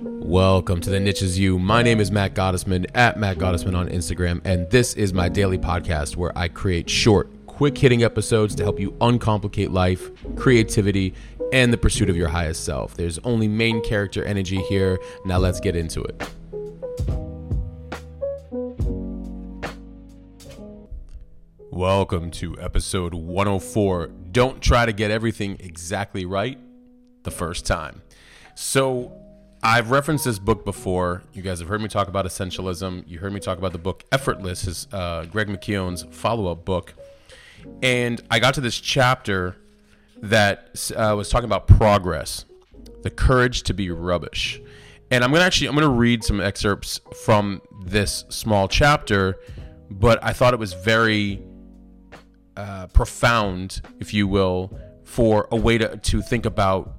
Welcome to the Niche Is You. My name is Matt Gottesman at Matt Gottesman on Instagram, and this is my daily podcast where I create short, quick hitting episodes to help you uncomplicate life, creativity, and the pursuit of your highest self. There's only main character energy here. Now let's get into it. Welcome to episode 104. Don't try to get everything exactly right the first time. So, I've referenced this book before. You guys have heard me talk about essentialism. You heard me talk about the book Effortless, his uh, Greg McKeown's follow-up book. And I got to this chapter that uh, was talking about progress, the courage to be rubbish. And I'm gonna actually I'm gonna read some excerpts from this small chapter, but I thought it was very uh, profound, if you will, for a way to, to think about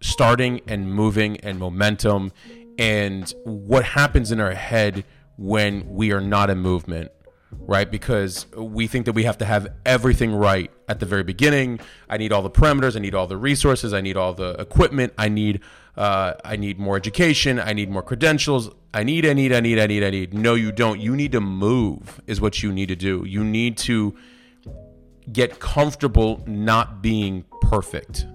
starting and moving and momentum and what happens in our head when we are not in movement right? Because we think that we have to have everything right at the very beginning. I need all the parameters i need all the resources i need all the equipment i need uh, i need more education i need more credentials. I need i need i need i need i need. No you don't. You need to move is what you need to do. You need to get comfortable not being perfect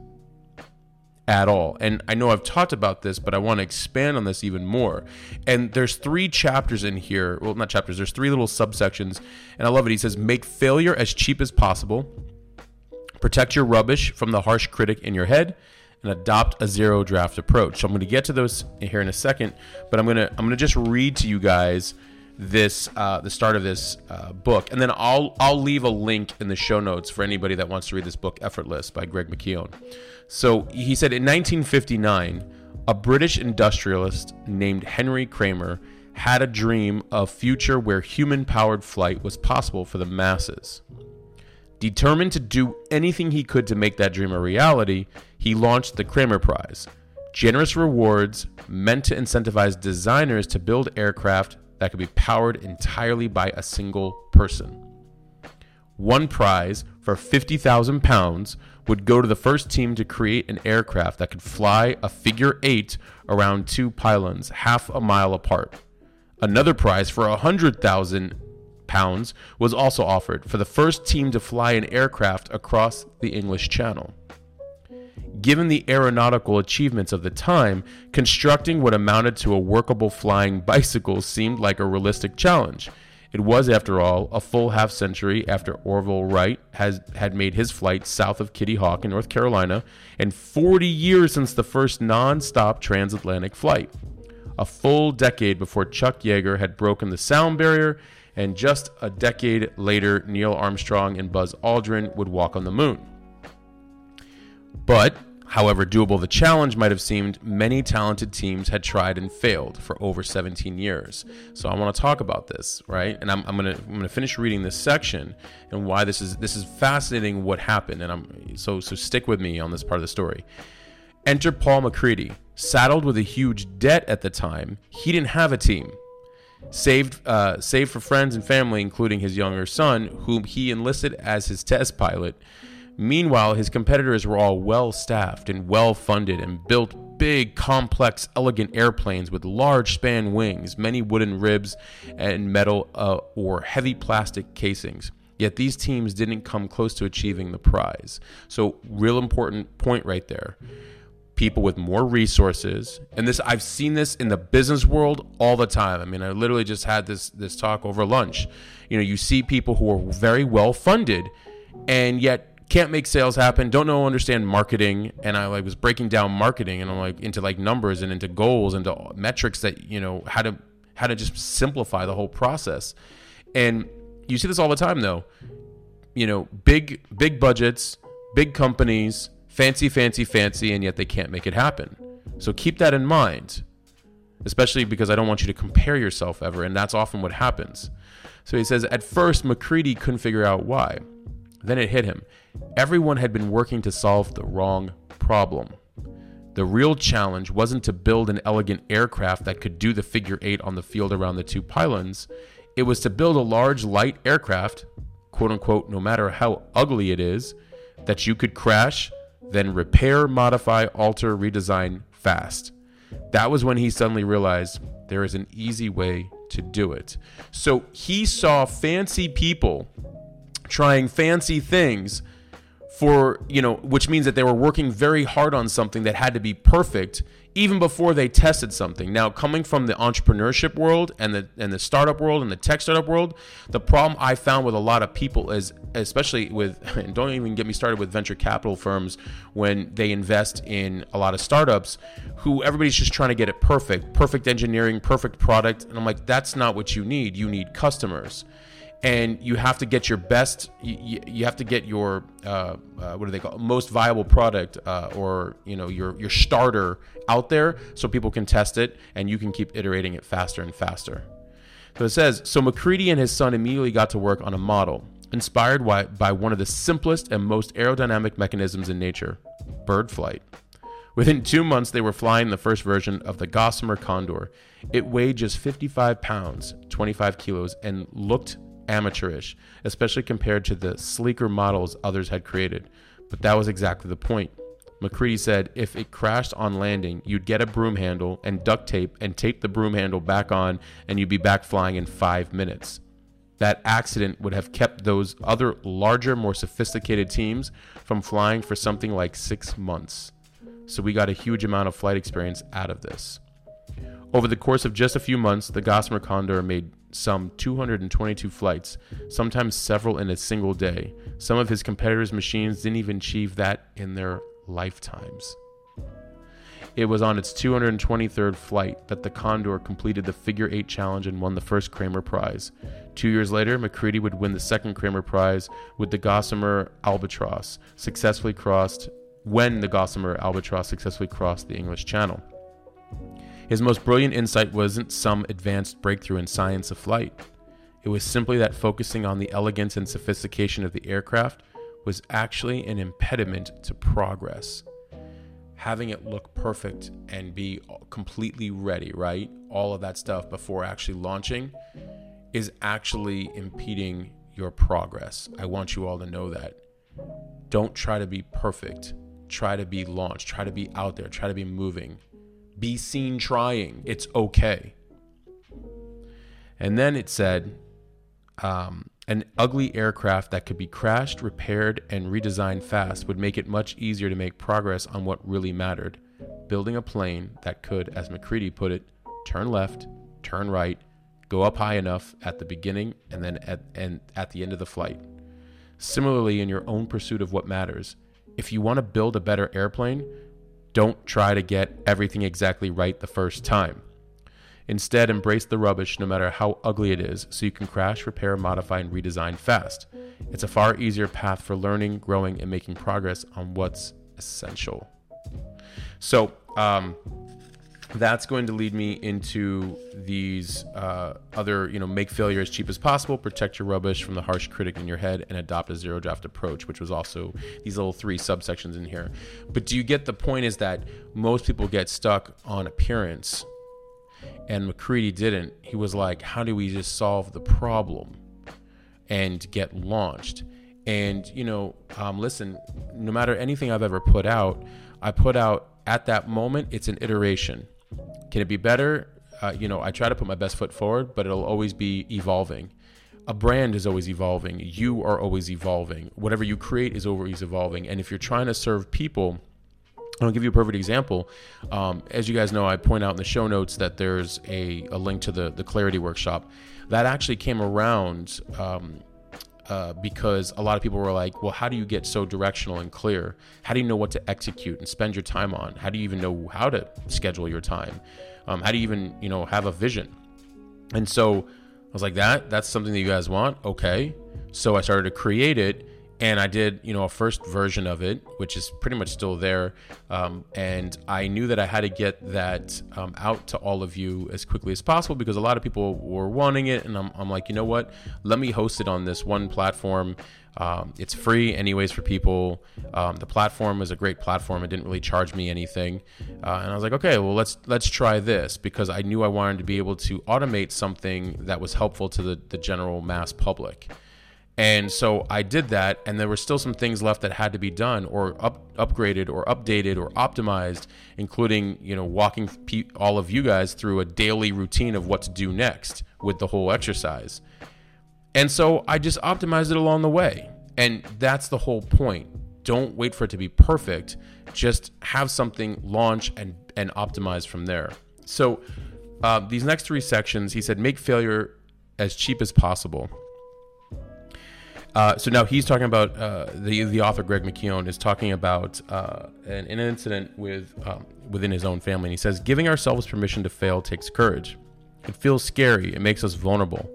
at all. And I know I've talked about this, but I want to expand on this even more. And there's three chapters in here. Well, not chapters, there's three little subsections. And I love it. He says, make failure as cheap as possible, protect your rubbish from the harsh critic in your head, and adopt a zero draft approach. So I'm going to get to those here in a second, but I'm going to I'm going to just read to you guys this uh, the start of this uh, book, and then I'll I'll leave a link in the show notes for anybody that wants to read this book, Effortless by Greg McKeown. So he said in 1959, a British industrialist named Henry Kremer had a dream of future where human-powered flight was possible for the masses. Determined to do anything he could to make that dream a reality, he launched the Kremer Prize. Generous rewards meant to incentivize designers to build aircraft that could be powered entirely by a single person. One prize for 50,000 pounds would go to the first team to create an aircraft that could fly a figure eight around two pylons half a mile apart. Another prize for 100,000 pounds was also offered for the first team to fly an aircraft across the English Channel. Given the aeronautical achievements of the time, constructing what amounted to a workable flying bicycle seemed like a realistic challenge. It was, after all, a full half century after Orville Wright has, had made his flight south of Kitty Hawk in North Carolina, and 40 years since the first non stop transatlantic flight. A full decade before Chuck Yeager had broken the sound barrier, and just a decade later, Neil Armstrong and Buzz Aldrin would walk on the moon. But However doable the challenge might have seemed, many talented teams had tried and failed for over 17 years. So I want to talk about this, right? And I'm, I'm gonna I'm gonna finish reading this section and why this is this is fascinating what happened. And I'm so so stick with me on this part of the story. Enter Paul MacCready, saddled with a huge debt at the time. He didn't have a team. Saved, uh, saved for friends and family, including his younger son, whom he enlisted as his test pilot Meanwhile, his competitors were all well staffed and well funded and built big, complex, elegant airplanes with large span wings, many wooden ribs, and metal uh, or heavy plastic casings. Yet these teams didn't come close to achieving the prize. So, real important point right there. People with more resources, and this I've seen this in the business world all the time. I mean, I literally just had this this talk over lunch. You know, you see people who are very well funded, and yet can't make sales happen don't know understand marketing and i like was breaking down marketing and i'm like into like numbers and into goals and metrics that you know how to how to just simplify the whole process. And you see this all the time though. You know big big budgets big companies fancy fancy fancy and yet they can't make it happen. So keep that in mind especially because i don't want you to compare yourself ever and that's often what happens. So he says at first MacCready couldn't figure out why then it hit him. Everyone had been working to solve the wrong problem. The real challenge wasn't to build an elegant aircraft that could do the figure eight on the field around the two pylons. It was to build a large, light aircraft, quote unquote, no matter how ugly it is, that you could crash, then repair, modify, alter, redesign fast. That was when he suddenly realized there is an easy way to do it. So he saw fancy people trying fancy things for, you know, which means that they were working very hard on something that had to be perfect even before they tested something. Now, coming from the entrepreneurship world and the and the startup world and the tech startup world, the problem I found with a lot of people is especially with and don't even get me started with venture capital firms when they invest in a lot of startups who everybody's just trying to get it perfect, perfect engineering, perfect product, and I'm like that's not what you need. You need customers and you have to get your best you, you have to get your uh, uh, what do they call it? most viable product uh, or you know your your starter out there so people can test it and you can keep iterating it faster and faster so it says so MacCready and his son immediately got to work on a model inspired by, by one of the simplest and most aerodynamic mechanisms in nature bird flight Within two months, they were flying the first version of the Gossamer Condor. It weighed just 55 pounds, 25 kilos, and looked amateurish, especially compared to the sleeker models others had created. But that was exactly the point. MacCready said if it crashed on landing, you'd get a broom handle and duct tape and tape the broom handle back on, and you'd be back flying in five minutes. That accident would have kept those other larger, more sophisticated teams from flying for something like six months. So we got a huge amount of flight experience out of this. Over the course of just a few months, the Gossamer Condor made some 222 flights, sometimes several in a single day. Some of his competitors' machines didn't even achieve that in their lifetimes. It was on its 223rd flight that the Condor completed the Figure 8 challenge and won the first Kremer Prize. Two years later, MacCready would win the second Kremer Prize with the Gossamer Albatross, successfully crossed when the Gossamer Albatross successfully crossed the English Channel. His most brilliant insight wasn't some advanced breakthrough in science of flight. It was simply that focusing on the elegance and sophistication of the aircraft was actually an impediment to progress. Having it look perfect and be completely ready, right? All of that stuff before actually launching is actually impeding your progress. I want you all to know that. Don't try to be perfect. Try to be launched. Try to be out there. Try to be moving be seen trying. It's okay. And then it said, um, an ugly aircraft that could be crashed, repaired, and redesigned fast would make it much easier to make progress on what really mattered. Building a plane that could, as MacCready put it, turn left, turn right, go up high enough at the beginning and then at, and at the end of the flight. Similarly, in your own pursuit of what matters, if you want to build a better airplane, don't try to get everything exactly right the first time. Instead, embrace the rubbish no matter how ugly it is so you can crash, repair, modify, and redesign fast. It's a far easier path for learning, growing, and making progress on what's essential. So, um, that's going to lead me into these uh, other, you know, make failure as cheap as possible, protect your rubbish from the harsh critic in your head, and adopt a zero draft approach, which was also these little three subsections in here. But do you get the point? Is that most people get stuck on appearance, and MacCready didn't. He was like, how do we just solve the problem and get launched? And you know, um, listen, no matter anything I've ever put out, I put out at that moment. It's an iteration can it be better? Uh, you know, I try to put my best foot forward, but it'll always be evolving. A brand is always evolving. You are always evolving. Whatever you create is always evolving. And if you're trying to serve people, I'll give you a perfect example. Um, as you guys know, I point out in the show notes that there's a, a link to the, the Clarity Workshop. That actually came around um, uh, because a lot of people were like, well, how do you get so directional and clear? How do you know what to execute and spend your time on? How do you even know how to schedule your time? Um, how do you even, you know, have a vision? And so I was like, that, that's something that you guys want. Okay. So I started to create it and I did, you know, a first version of it, which is pretty much still there. Um, and I knew that I had to get that um, out to all of you as quickly as possible because a lot of people were wanting it. And I'm, I'm like, you know what? Let me host it on this one platform. Um, it's free, anyways, for people. Um, the platform is a great platform. It didn't really charge me anything, uh, and I was like, okay, well, let's let's try this because I knew I wanted to be able to automate something that was helpful to the, the general mass public And so I did that, and there were still some things left that had to be done, or up, upgraded, or updated, or optimized, including you know walking pe- all of you guys through a daily routine of what to do next with the whole exercise. And so I just optimized it along the way, and that's the whole point. Don't wait for it to be perfect. Just have something launch and and optimize from there. So uh, these next three sections, he said, make failure as cheap as possible uh, so now he's talking about uh, the the author Greg McKeown is talking about uh, an, an, incident with um, within his own family. And he says, "Giving ourselves permission to fail takes courage. It feels scary. It makes us vulnerable.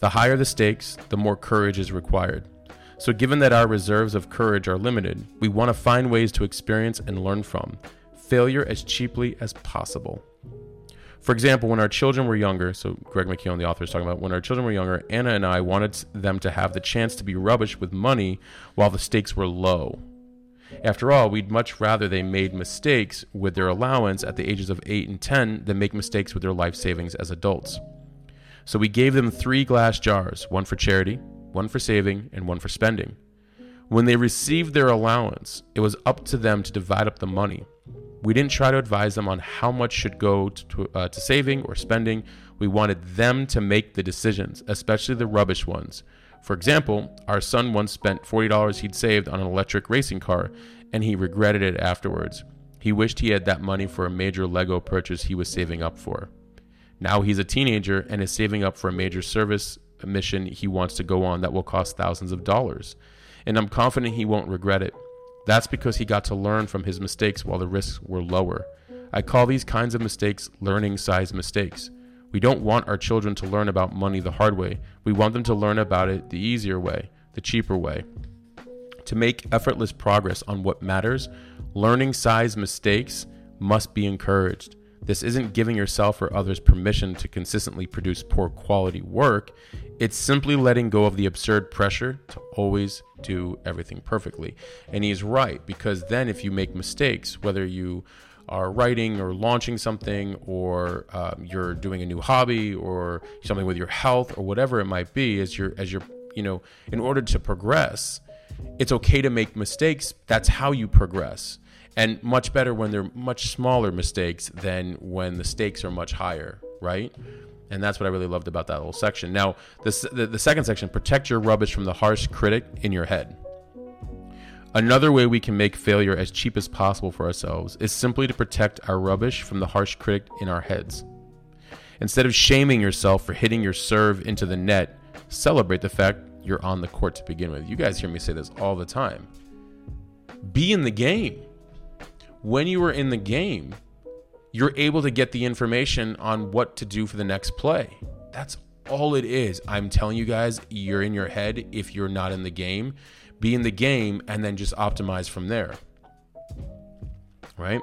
The higher the stakes, the more courage is required. So, given that our reserves of courage are limited, we want to find ways to experience and learn from failure as cheaply as possible." For example, when our children were younger, so Greg McKeown, the author, is talking about when our children were younger, Anna and I wanted them to have the chance to be rubbish with money while the stakes were low. After all, we'd much rather they made mistakes with their allowance at the ages of 8 and 10 than make mistakes with their life savings as adults. So we gave them three glass jars one for charity, one for saving, and one for spending. When they received their allowance, it was up to them to divide up the money. We didn't try to advise them on how much should go to, uh, to saving or spending. We wanted them to make the decisions, especially the rubbish ones. For example, our son once spent $40 he'd saved on an electric racing car, and he regretted it afterwards. He wished he had that money for a major Lego purchase he was saving up for. Now he's a teenager and is saving up for a major service mission he wants to go on that will cost thousands of dollars. And I'm confident he won't regret it. That's because he got to learn from his mistakes while the risks were lower. I call these kinds of mistakes learning size mistakes. We don't want our children to learn about money the hard way. We want them to learn about it the easier way, the cheaper way. To make effortless progress on what matters, learning size mistakes must be encouraged. This isn't giving yourself or others permission to consistently produce poor quality work. It's simply letting go of the absurd pressure to always do everything perfectly. And he's right, because then if you make mistakes, whether you are writing or launching something, or um, you're doing a new hobby, or something with your health, or whatever it might be, as you're, as you're, you know, in order to progress, it's okay to make mistakes. That's how you progress. And much better when they're much smaller mistakes than when the stakes are much higher, right? And that's what I really loved about that whole section. Now, the, the, the second section protect your rubbish from the harsh critic in your head. Another way we can make failure as cheap as possible for ourselves is simply to protect our rubbish from the harsh critic in our heads. Instead of shaming yourself for hitting your serve into the net, celebrate the fact you're on the court to begin with. You guys hear me say this all the time. Be in the game. When you are in the game, you're able to get the information on what to do for the next play. That's all it is. I'm telling you guys, you're in your head if you're not in the game. Be in the game and then just optimize from there. Right?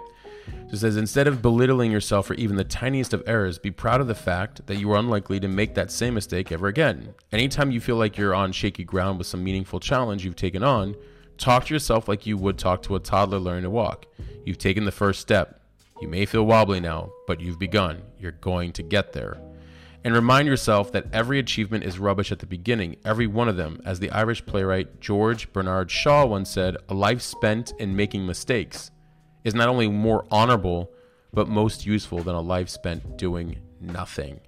So it says instead of belittling yourself for even the tiniest of errors, be proud of the fact that you are unlikely to make that same mistake ever again. Anytime you feel like you're on shaky ground with some meaningful challenge you've taken on, talk to yourself like you would talk to a toddler learning to walk. You've taken the first step. You may feel wobbly now, but you've begun. You're going to get there. And remind yourself that every achievement is rubbish at the beginning, every one of them. As the Irish playwright George Bernard Shaw once said, a life spent in making mistakes is not only more honorable, but most useful than a life spent doing nothing.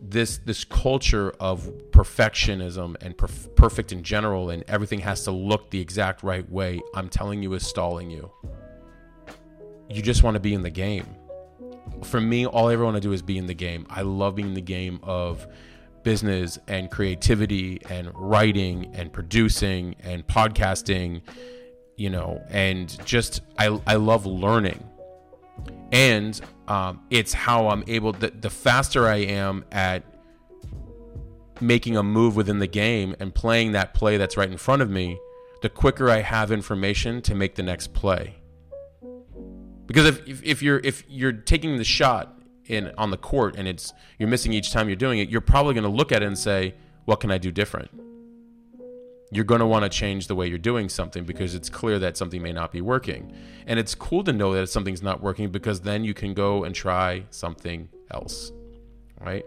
This this culture of perfectionism and perf- perfect in general, and everything has to look the exact right way. I'm telling you, is stalling you you just want to be in the game. For me, all I ever want to do is be in the game. I love being in the game of business and creativity and writing and producing and podcasting, you know, and just I, I love learning. And um, it's how I'm able, the, the faster I am at making a move within the game and playing that play that's right in front of me, the quicker I have information to make the next play. Because if, if, if you're if you're taking the shot in on the court and it's you're missing each time you're doing it, you're probably going to look at it and say, "What can I do different?" You're going to want to change the way you're doing something because it's clear that something may not be working. And it's cool to know that something's not working because then you can go and try something else. Right?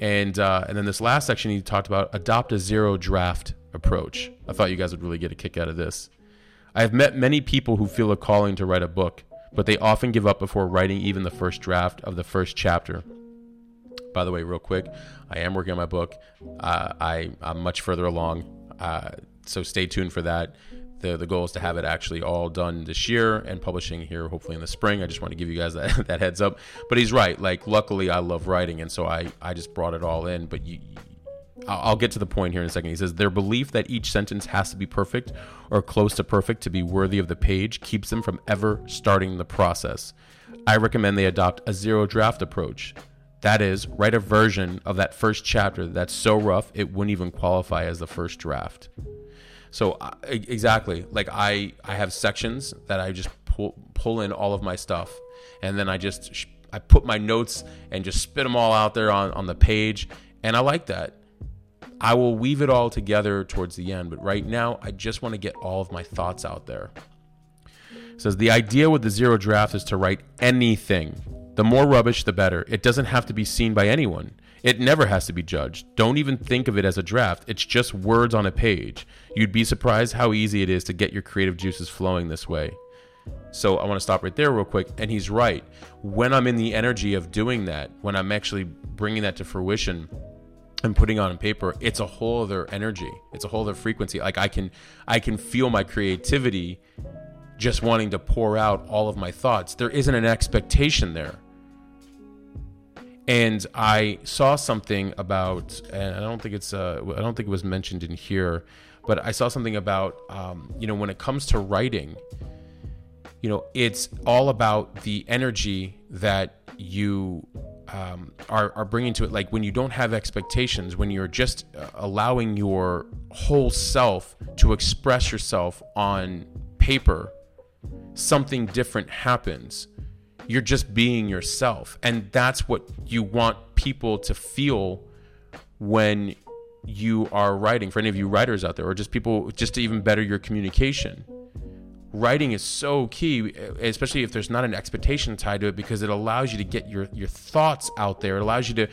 And uh, and then this last section he talked about adopt a zero draft approach. I thought you guys would really get a kick out of this. I have met many people who feel a calling to write a book, but they often give up before writing even the first draft of the first chapter. By the way, real quick, I am working on my book. Uh, I I'm much further along, uh, so stay tuned for that the the goal is to have it actually all done this year and publishing here hopefully in the spring. I just want to give you guys that, that heads up. But he's right. Like luckily I love writing and so I I just brought it all in. But you, I'll get to the point here in a second. He says their belief that each sentence has to be perfect or close to perfect to be worthy of the page keeps them from ever starting the process. I recommend they adopt a zero draft approach. That is, write a version of that first chapter that's so rough it wouldn't even qualify as the first draft. So exactly, like I I have sections that I just pull pull in all of my stuff, and then I just I put my notes and just spit them all out there on on the page, and I like that. I will weave it all together towards the end, but right now I just want to get all of my thoughts out there. It says the idea with the zero draft is to write anything. The more rubbish, the better. It doesn't have to be seen by anyone. It never has to be judged. Don't even think of it as a draft. It's just words on a page. You'd be surprised how easy it is to get your creative juices flowing this way. So I want to stop right there real quick. And he's right. When I'm in the energy of doing that, when I'm actually bringing that to fruition and putting it on paper, it's a whole other energy. It's a whole other frequency. Like I can I can feel my creativity just wanting to pour out all of my thoughts. There isn't an expectation there and I saw something about, and I don't think it's, uh, I don't think it was mentioned in here, but I saw something about, um, you know, when it comes to writing, you know, it's all about the energy that you um, are, are bringing to it. Like when you don't have expectations, when you're just uh, allowing your whole self to express yourself on paper, something different happens you're just being yourself. And that's what you want people to feel when you are writing. For any of you writers out there, or just people, just to even better your communication. Writing is so key, especially if there's not an expectation tied to it, because it allows you to get your, your thoughts out there. It allows you to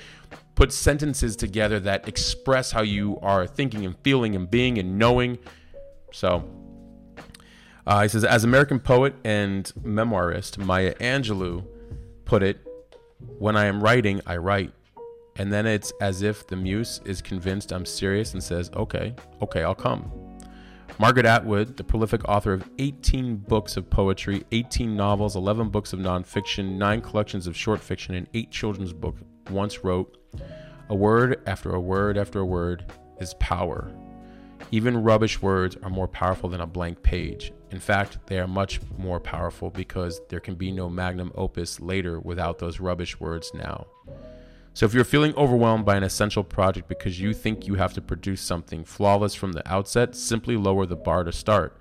put sentences together that express how you are thinking and feeling and being and knowing. So, uh, he says, as American poet and memoirist Maya Angelou put it, when I am writing, I write. And then it's as if the muse is convinced I'm serious and says, okay, okay, I'll come. Margaret Atwood, the prolific author of 18 books of poetry, 18 novels, 11 books of nonfiction, 9 collections of short fiction, and 8 children's books, once wrote, A word after a word after a word is power. Even rubbish words are more powerful than a blank page. In fact, they are much more powerful because there can be no magnum opus later without those rubbish words now. So if you're feeling overwhelmed by an essential project because you think you have to produce something flawless from the outset, simply lower the bar to start.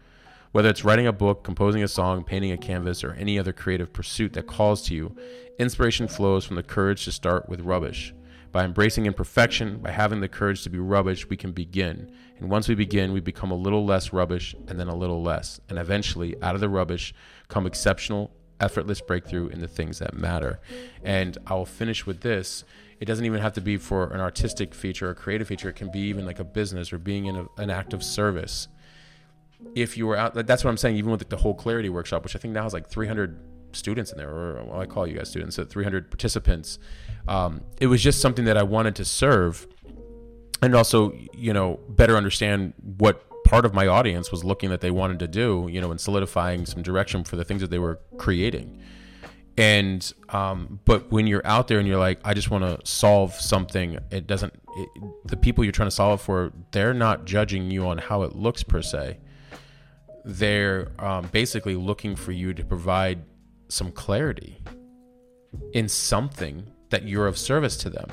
Whether it's writing a book, composing a song, painting a canvas, or any other creative pursuit that calls to you, inspiration flows from the courage to start with rubbish. By embracing imperfection, by having the courage to be rubbish, we can begin. And once we begin, we become a little less rubbish and then a little less. And eventually, out of the rubbish, come exceptional, effortless breakthrough in the things that matter. And I will finish with this. It doesn't even have to be for an artistic feature or creative feature. It can be even like a business or being in a, an act of service. If you were out, that's what I'm saying, even with the whole clarity workshop, which I think now has like 300 students in there, or well, I call you guys students, so 300 participants. Um, it was just something that I wanted to serve, and also, you know, better understand what part of my audience was looking that they wanted to do, you know, and solidifying some direction for the things that they were creating. And um, but when you're out there and you're like, I just want to solve something, it doesn't. It, the people you're trying to solve it for, they're not judging you on how it looks per se. They're um, basically looking for you to provide some clarity in something that you're of service to them.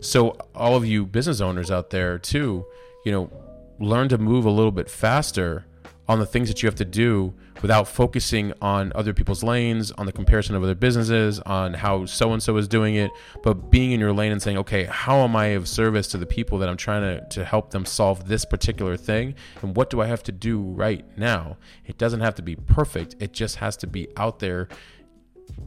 So, all of you business owners out there, too, you know, learn to move a little bit faster on the things that you have to do without focusing on other people's lanes, on the comparison of other businesses, on how so and so is doing it, but being in your lane and saying, okay, how am I of service to the people that I'm trying to, to help them solve this particular thing? And what do I have to do right now? It doesn't have to be perfect, it just has to be out there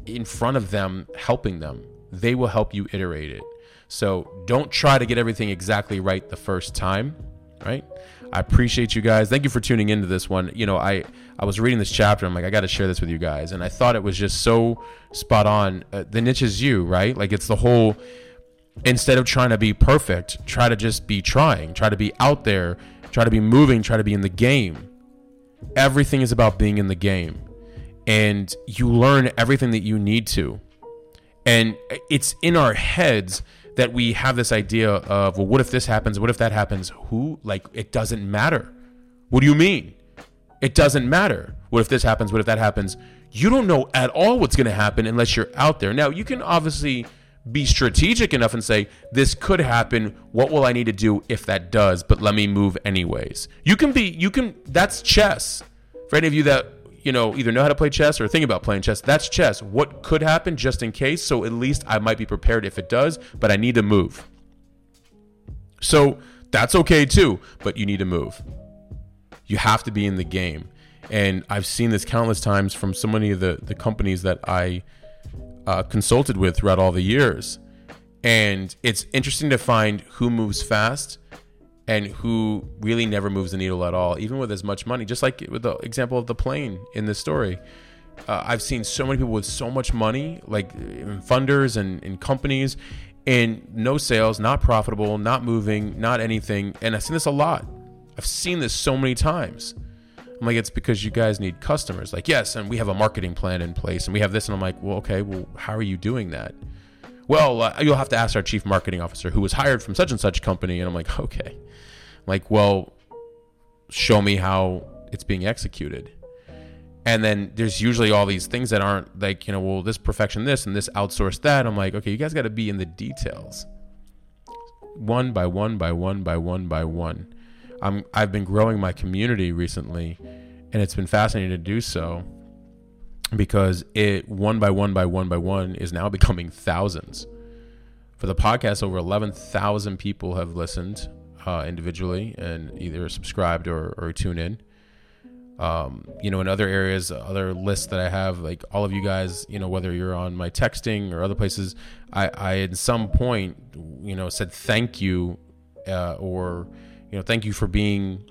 in front of them, helping them. They will help you iterate it. So don't try to get everything exactly right the first time, right? I appreciate you guys. Thank you for tuning into this one. You know, I I was reading this chapter. I'm like, I got to share this with you guys, and I thought it was just so spot on. Uh, the niche is you, right? Like it's the whole. Instead of trying to be perfect, try to just be trying. Try to be out there. Try to be moving. Try to be in the game. Everything is about being in the game, and you learn everything that you need to. And it's in our heads that we have this idea of, well, what if this happens? What if that happens? Who? Like, it doesn't matter. What do you mean? It doesn't matter. What if this happens? What if that happens? You don't know at all what's going to happen unless you're out there. Now, you can obviously be strategic enough and say, this could happen. What will I need to do if that does? But let me move anyways. You can be, you can, that's chess. For any of you that you know, either know how to play chess or think about playing chess. That's chess. What could happen just in case? So at least I might be prepared if it does, but I need to move. So that's okay too, but you need to move. You have to be in the game. And I've seen this countless times from so many of the, the companies that I uh, consulted with throughout all the years. And it's interesting to find who moves fast and who really never moves the needle at all, even with as much money. Just like with the example of the plane in this story. Uh, I've seen so many people with so much money, like funders and, and companies, and no sales, not profitable, not moving, not anything. And I've seen this a lot. I've seen this so many times. I'm like, it's because you guys need customers. Like, yes, and we have a marketing plan in place, and we have this. And I'm like, well, okay, well, how are you doing that? Well, uh, you'll have to ask our chief marketing officer who was hired from such and such company. And I'm like, okay. Like, well, show me how it's being executed. And then there's usually all these things that aren't like, you know, well, this perfection this and this outsource that. I'm like, okay, you guys got to be in the details. One by one by one by one by one. I'm I've been growing my community recently and it's been fascinating to do so because it one by one by one by one is now becoming thousands. For the podcast, over 11,000 people have listened uh, individually and either subscribed or, or tune in. Um, you know, in other areas, other lists that I have, like all of you guys, you know, whether you're on my texting or other places, I, I at some point, you know, said thank you, uh, or you know, thank you for being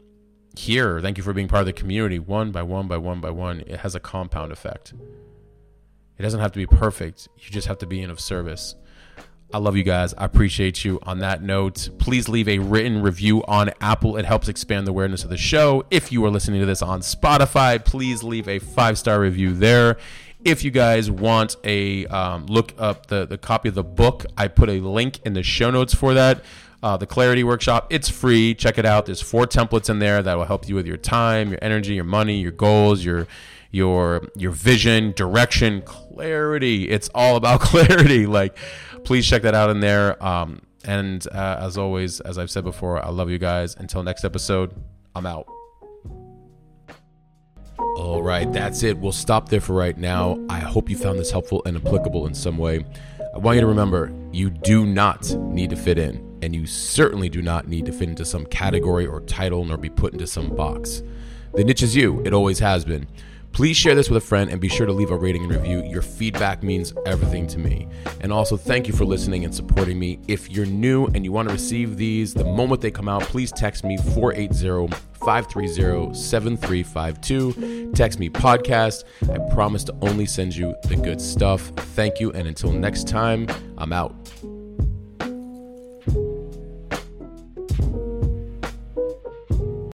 here. Thank you for being part of the community. One by one by one by one, it has a compound effect. It doesn't have to be perfect. You just have to be in of service. I love you guys. I appreciate you. On that note, please leave a written review on Apple. It helps expand the awareness of the show. If you are listening to this on Spotify, please leave a five star review there. If you guys want a um, look up the, the copy of the book, I put a link in the show notes for that. Uh, the Clarity Workshop, it's free. Check it out. There's four templates in there that will help you with your time, your energy, your money, your goals, your your your vision, direction, clarity. It's all about clarity. Like please check that out in there. Um, and uh, as always, as I've said before, I love you guys. Until next episode, I'm out. All right, that's it. We'll stop there for right now. I hope you found this helpful and applicable in some way. I want you to remember you do not need to fit in, and you certainly do not need to fit into some category or title nor be put into some box. The niche is you, it always has been. Please share this with a friend and be sure to leave a rating and review. Your feedback means everything to me. And also, thank you for listening and supporting me. If you're new and you want to receive these the moment they come out, please text me 480 530 7352. Text me podcast. I promise to only send you the good stuff. Thank you. And until next time, I'm out.